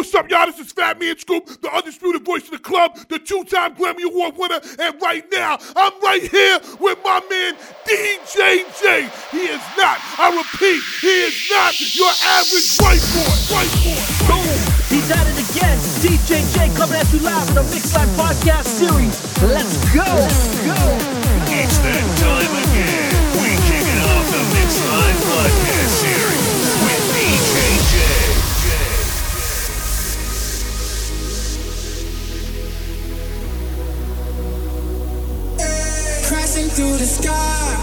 What's up, y'all? This is Fat Man Scoop, the undisputed voice of the club, the two-time Grammy Award winner, and right now, I'm right here with my man DJJ. He is not, I repeat, he is not your average white boy. White boy. Boom! He's at it again. DJJ coming at you live with a Mix Live podcast series. Let's go! Let's go! It's that time again. We kick it off the Mix Live podcast through the sky.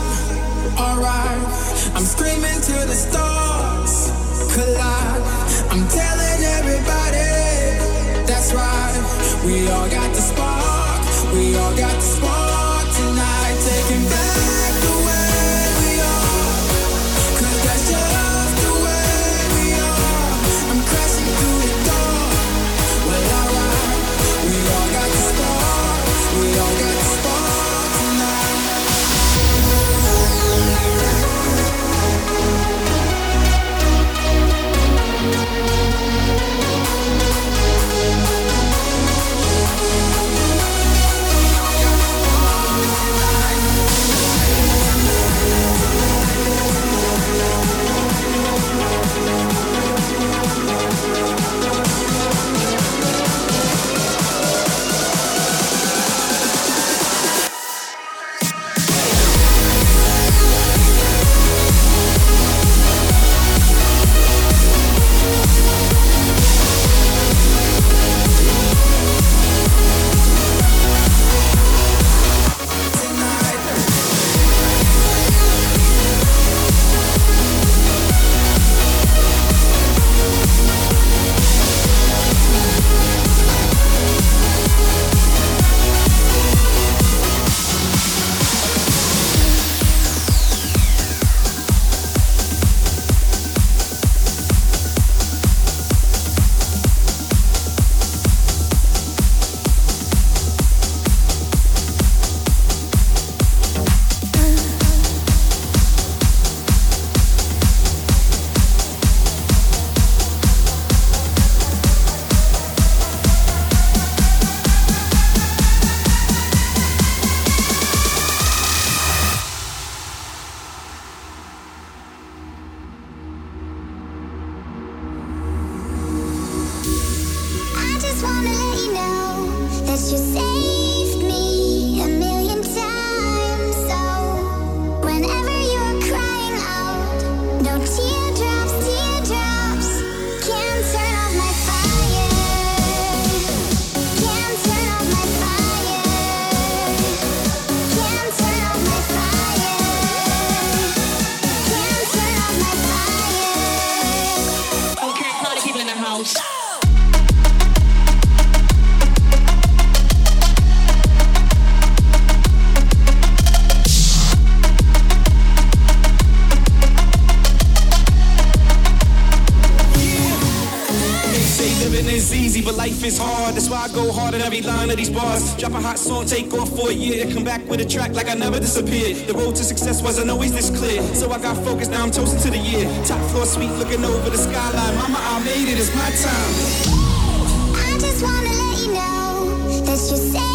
Alright, I'm screaming to the stars. Collide. I'm telling everybody that's right. We all got the spark. We all got the spark line of these bars. Drop a hot song, take off for a year, come back with a track like I never disappeared. The road to success wasn't always this clear, so I got focused. Now I'm toasting to the year. Top floor suite, looking over the skyline. Mama, I made it. It's my time. I just wanna let you know that you saved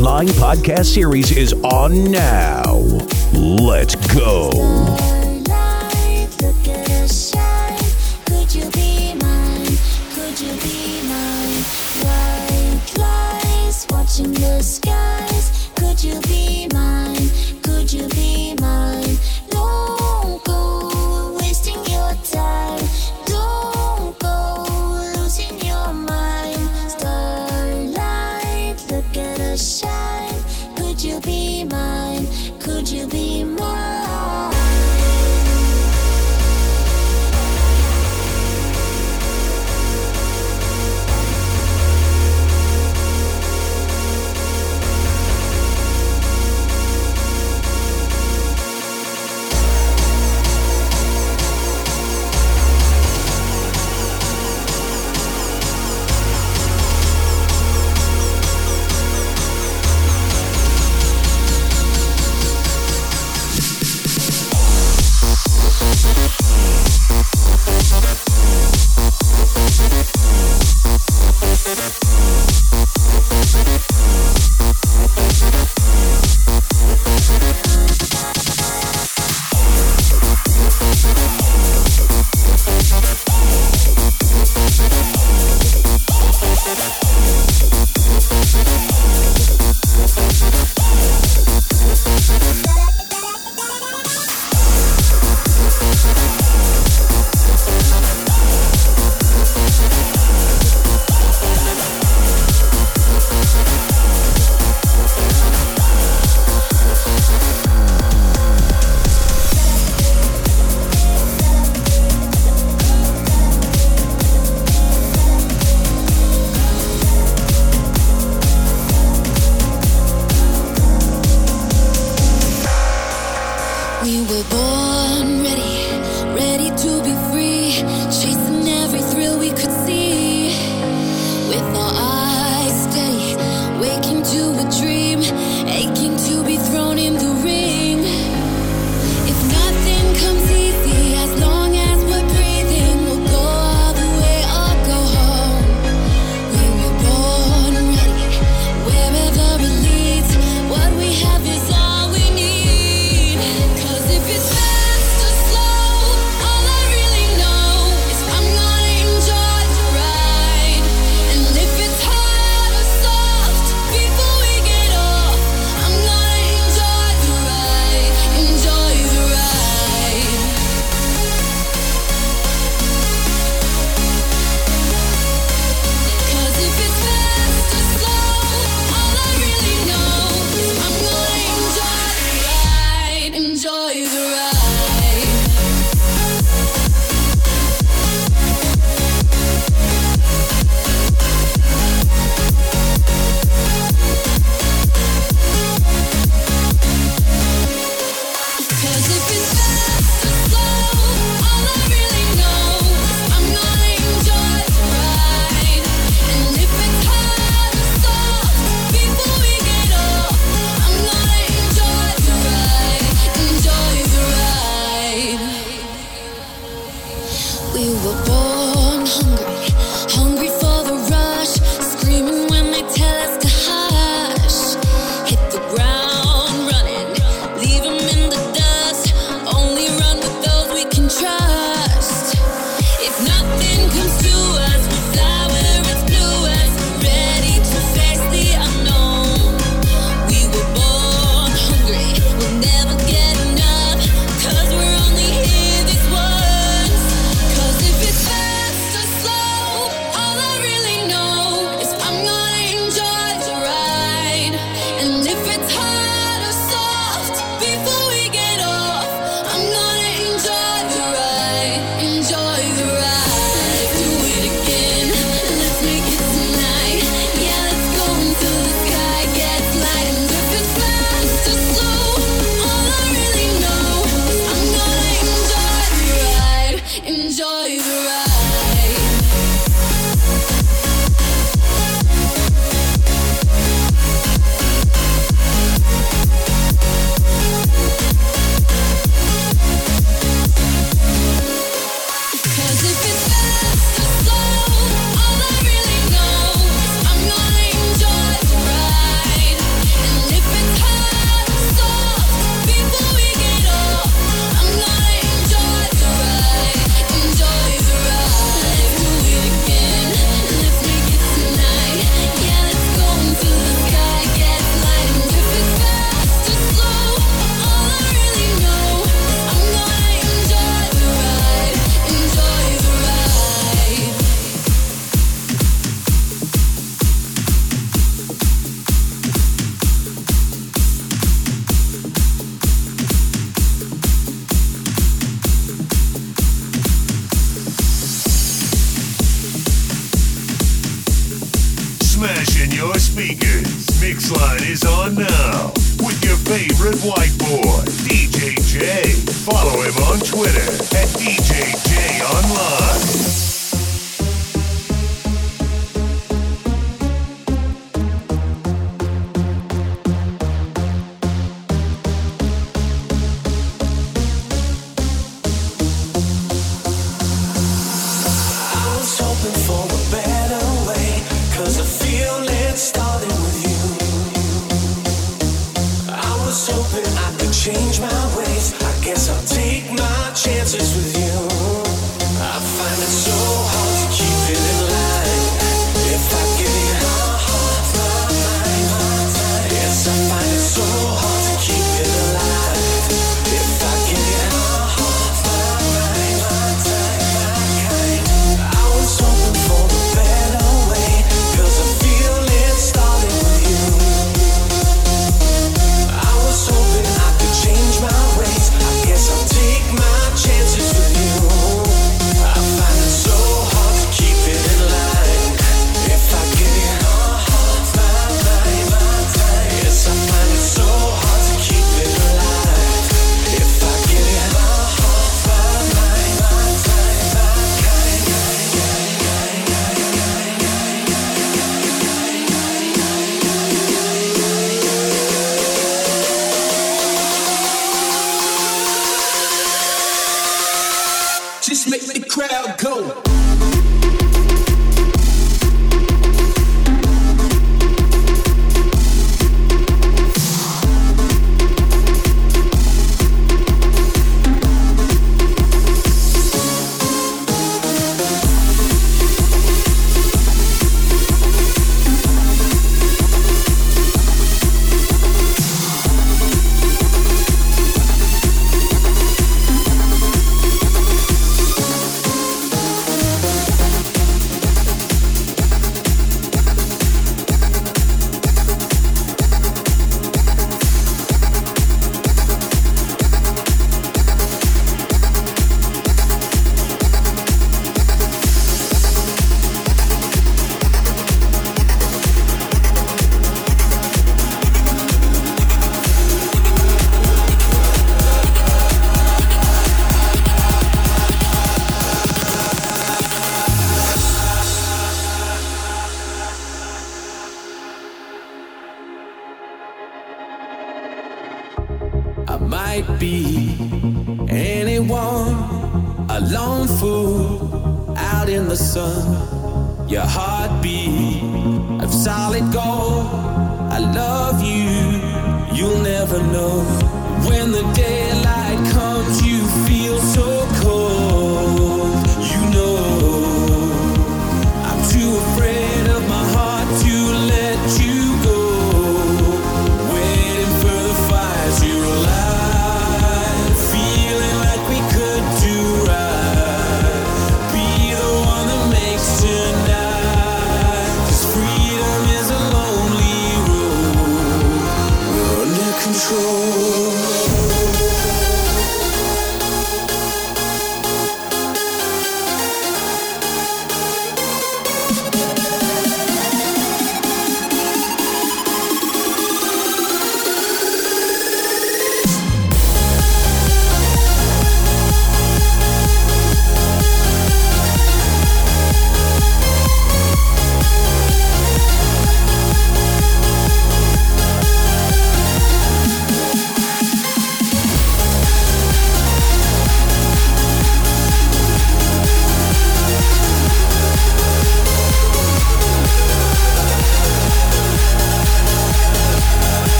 Mixline podcast series is on now. Let's go.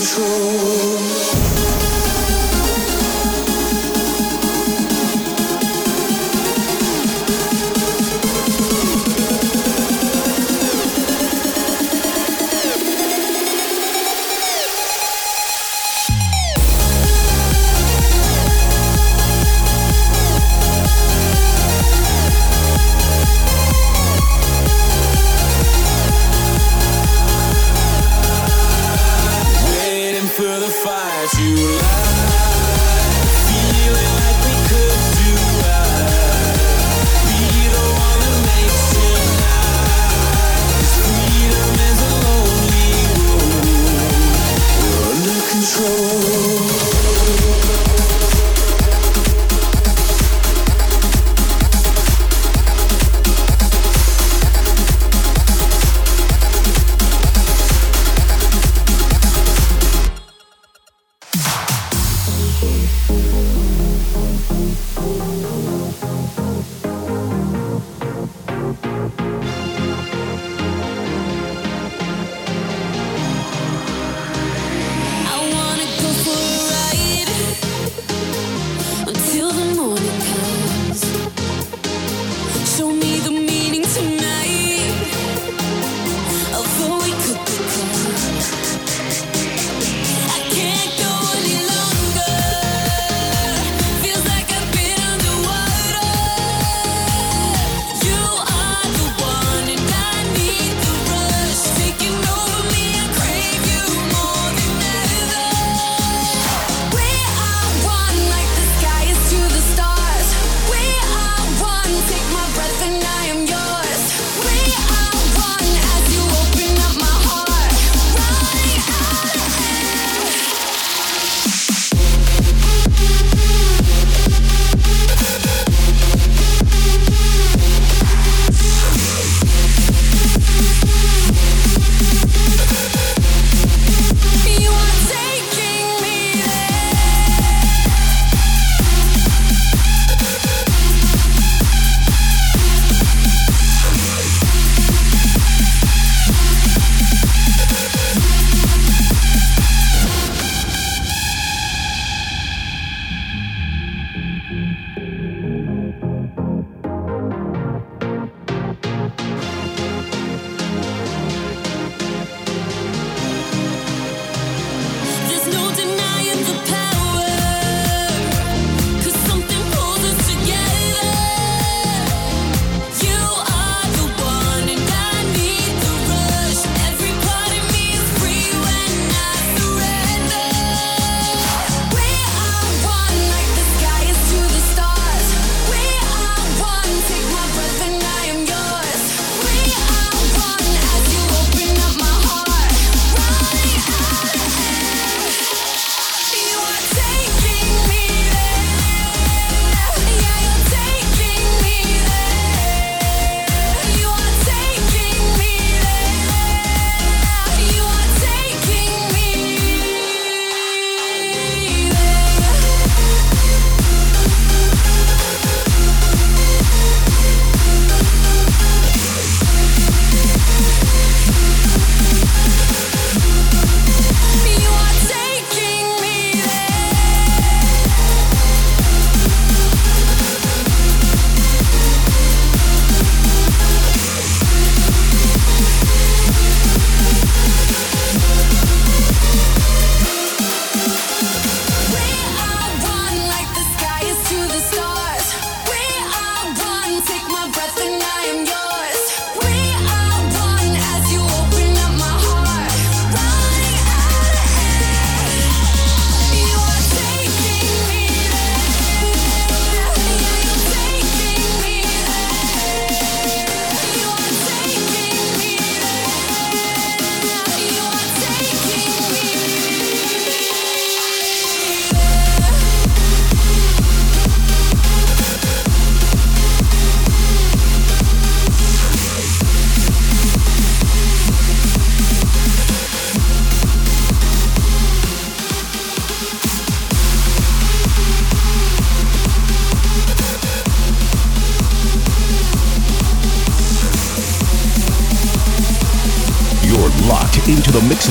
control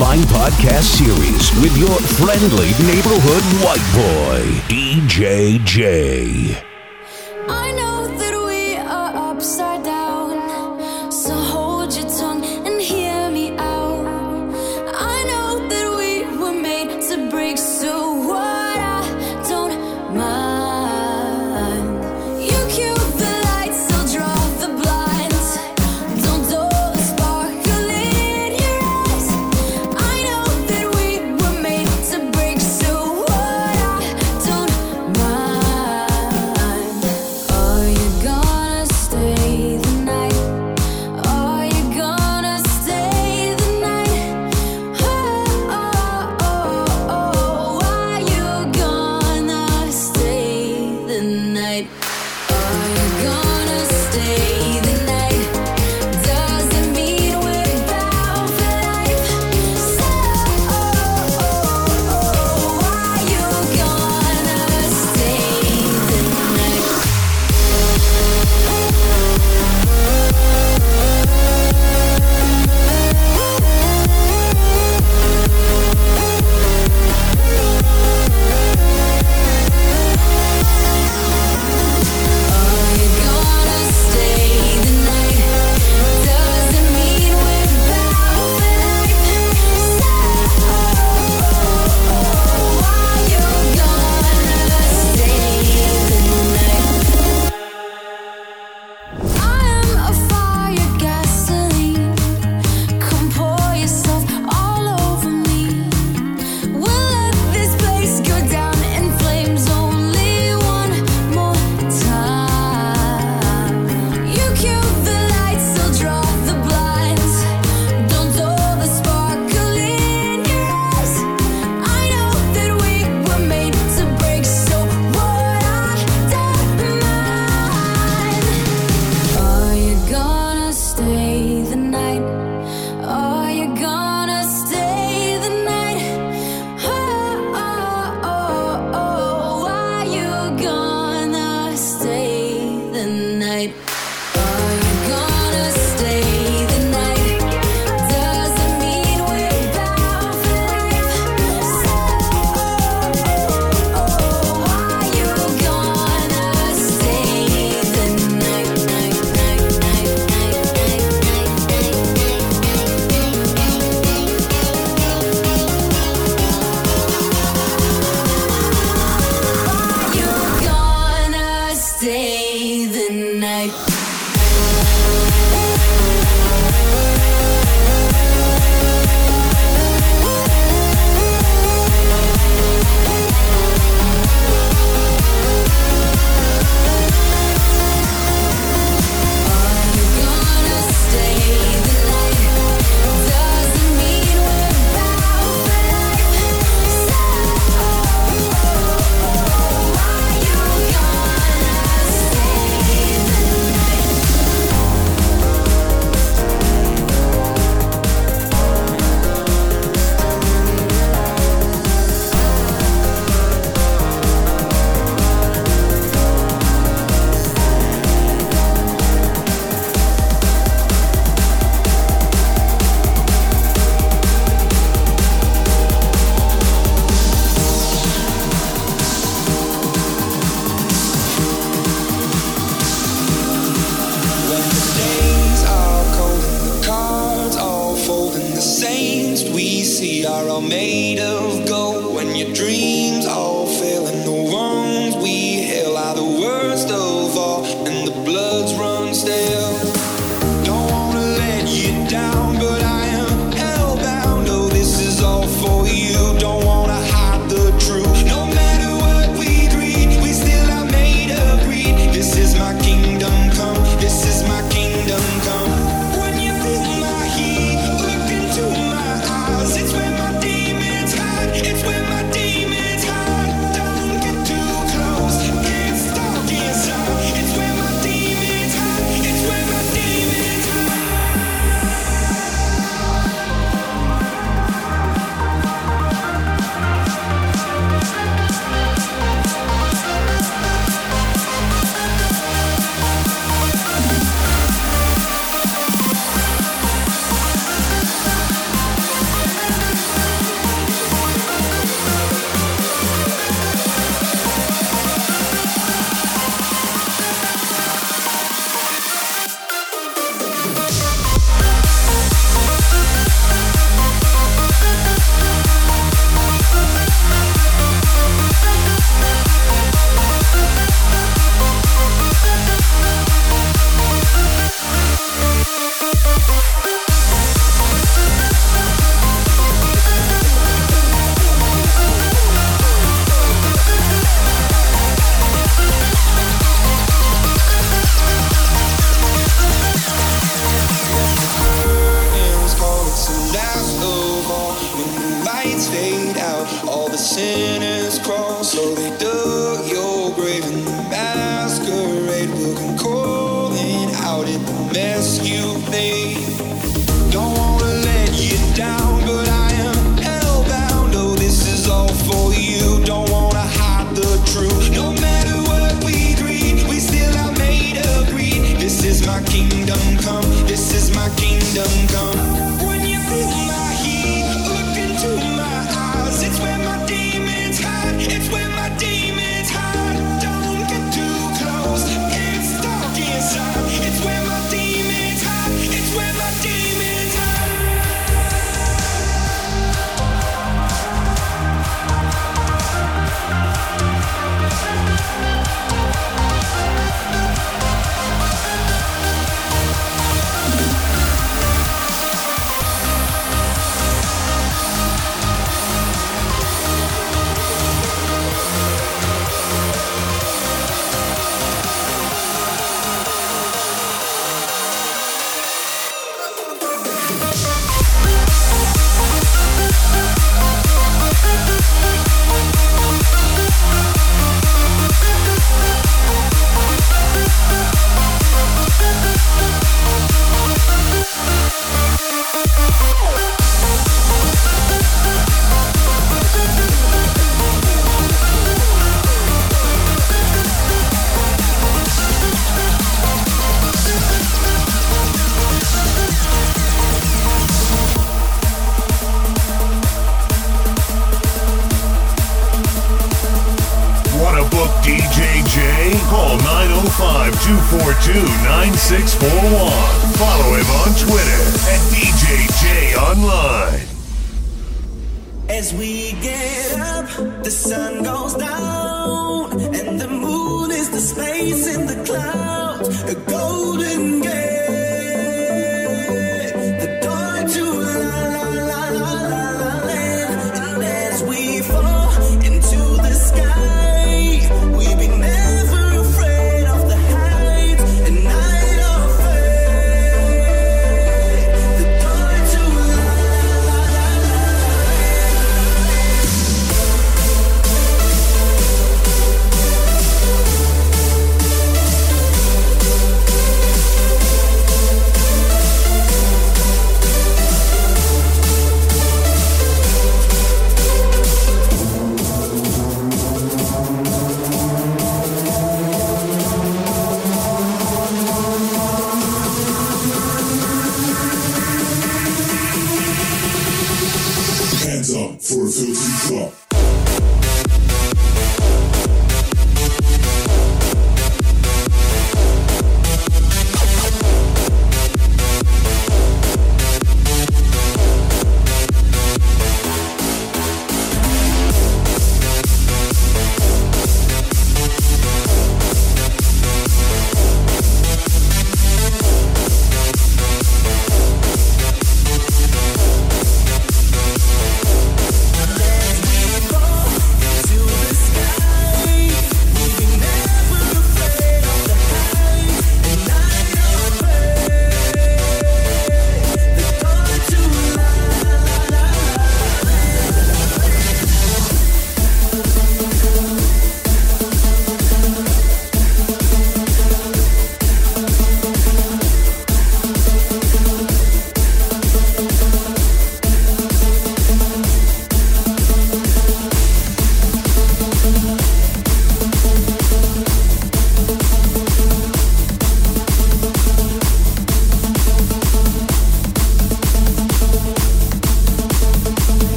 Line podcast series with your friendly neighborhood white boy, DJJ.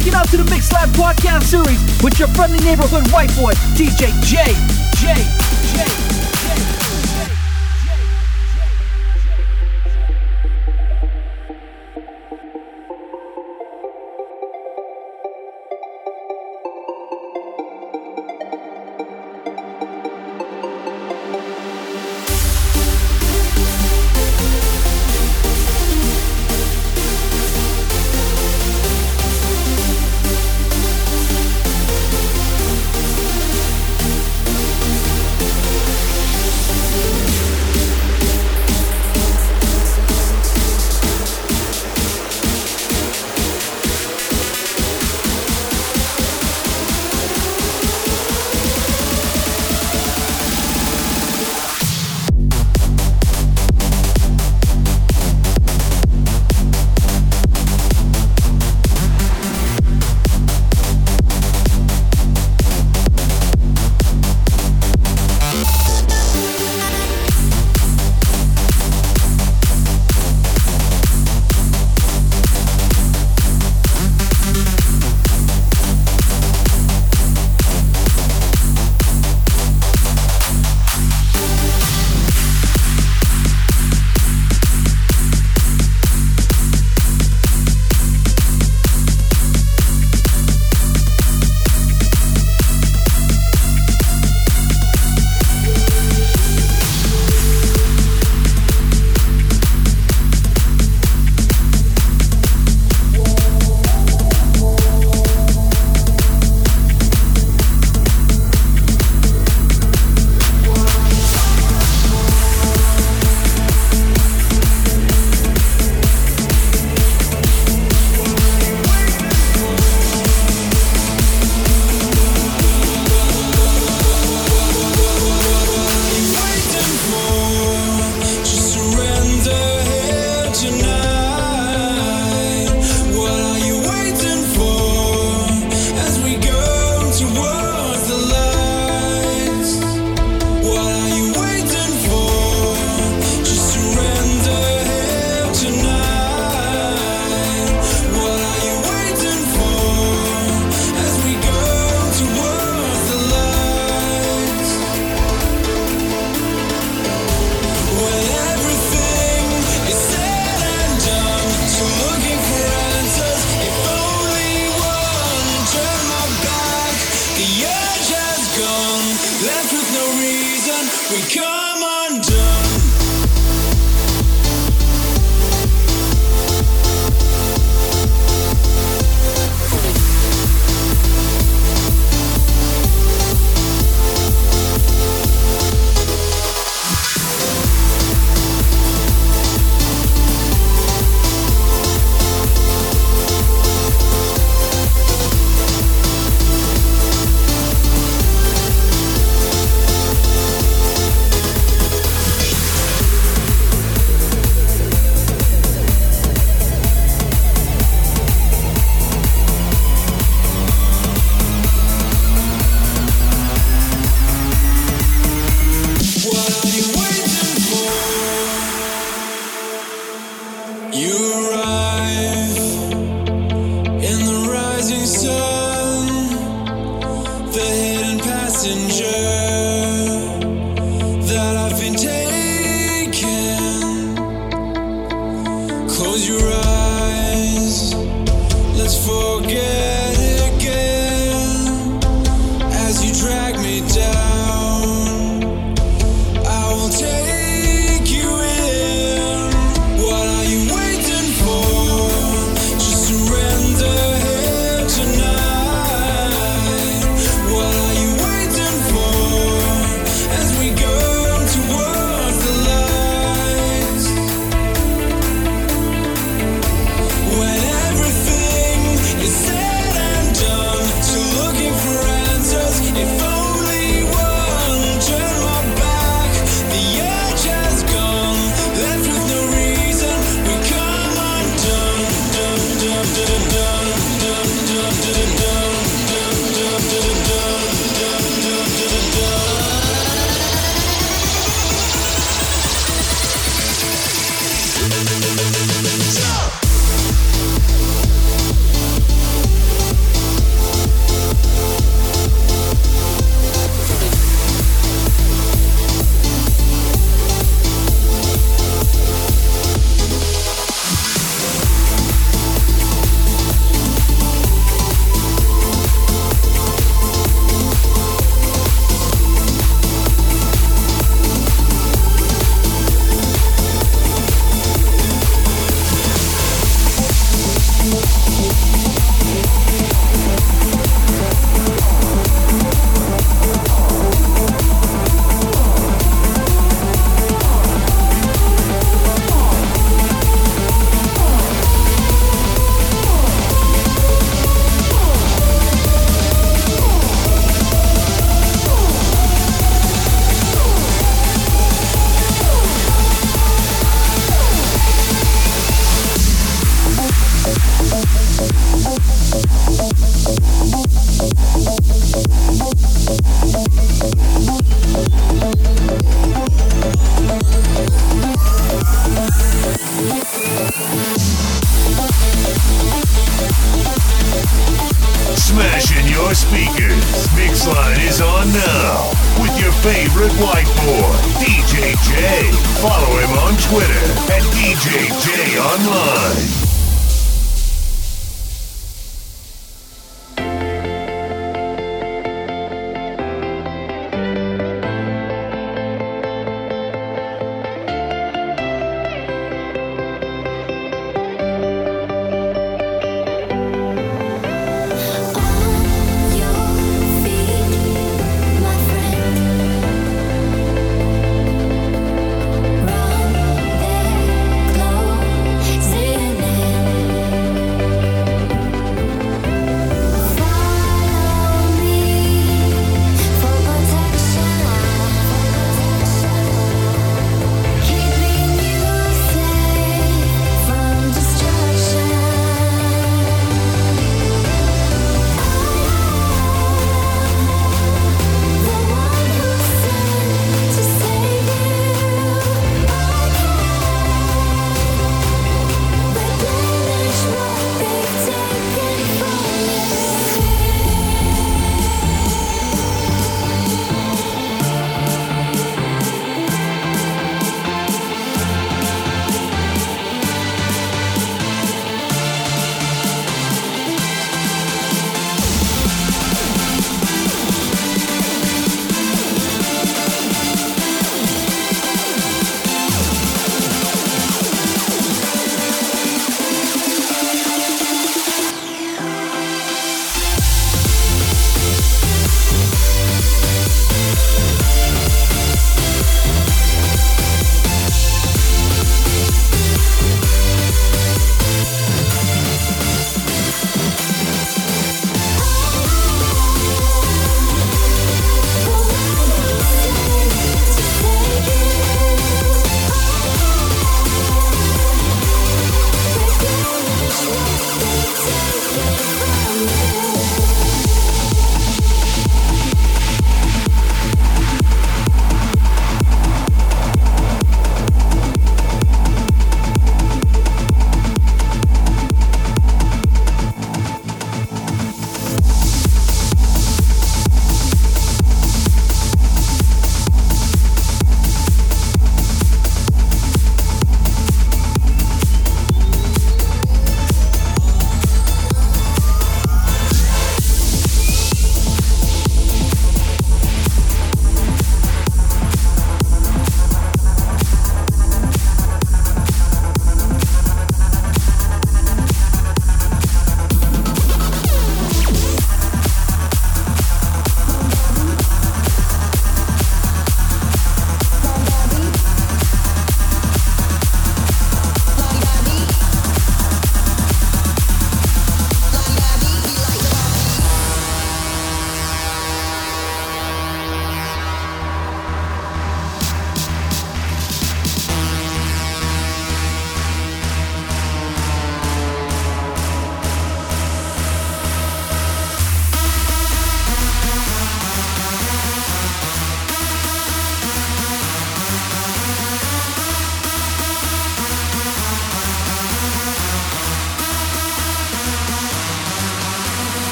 Rocking out to the Mix Lab podcast series with your friendly neighborhood white boy, DJ J. J. J.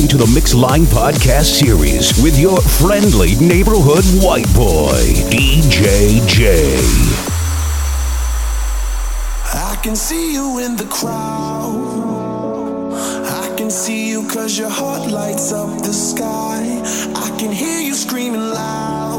listening to the Mixline Podcast Series with your friendly neighborhood white boy, DJ J. I can see you in the crowd. I can see you cause your heart lights up the sky. I can hear you screaming loud.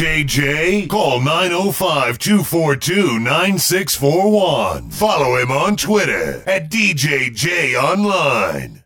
JJ, call 905 242 9641. Follow him on Twitter at DJJ Online.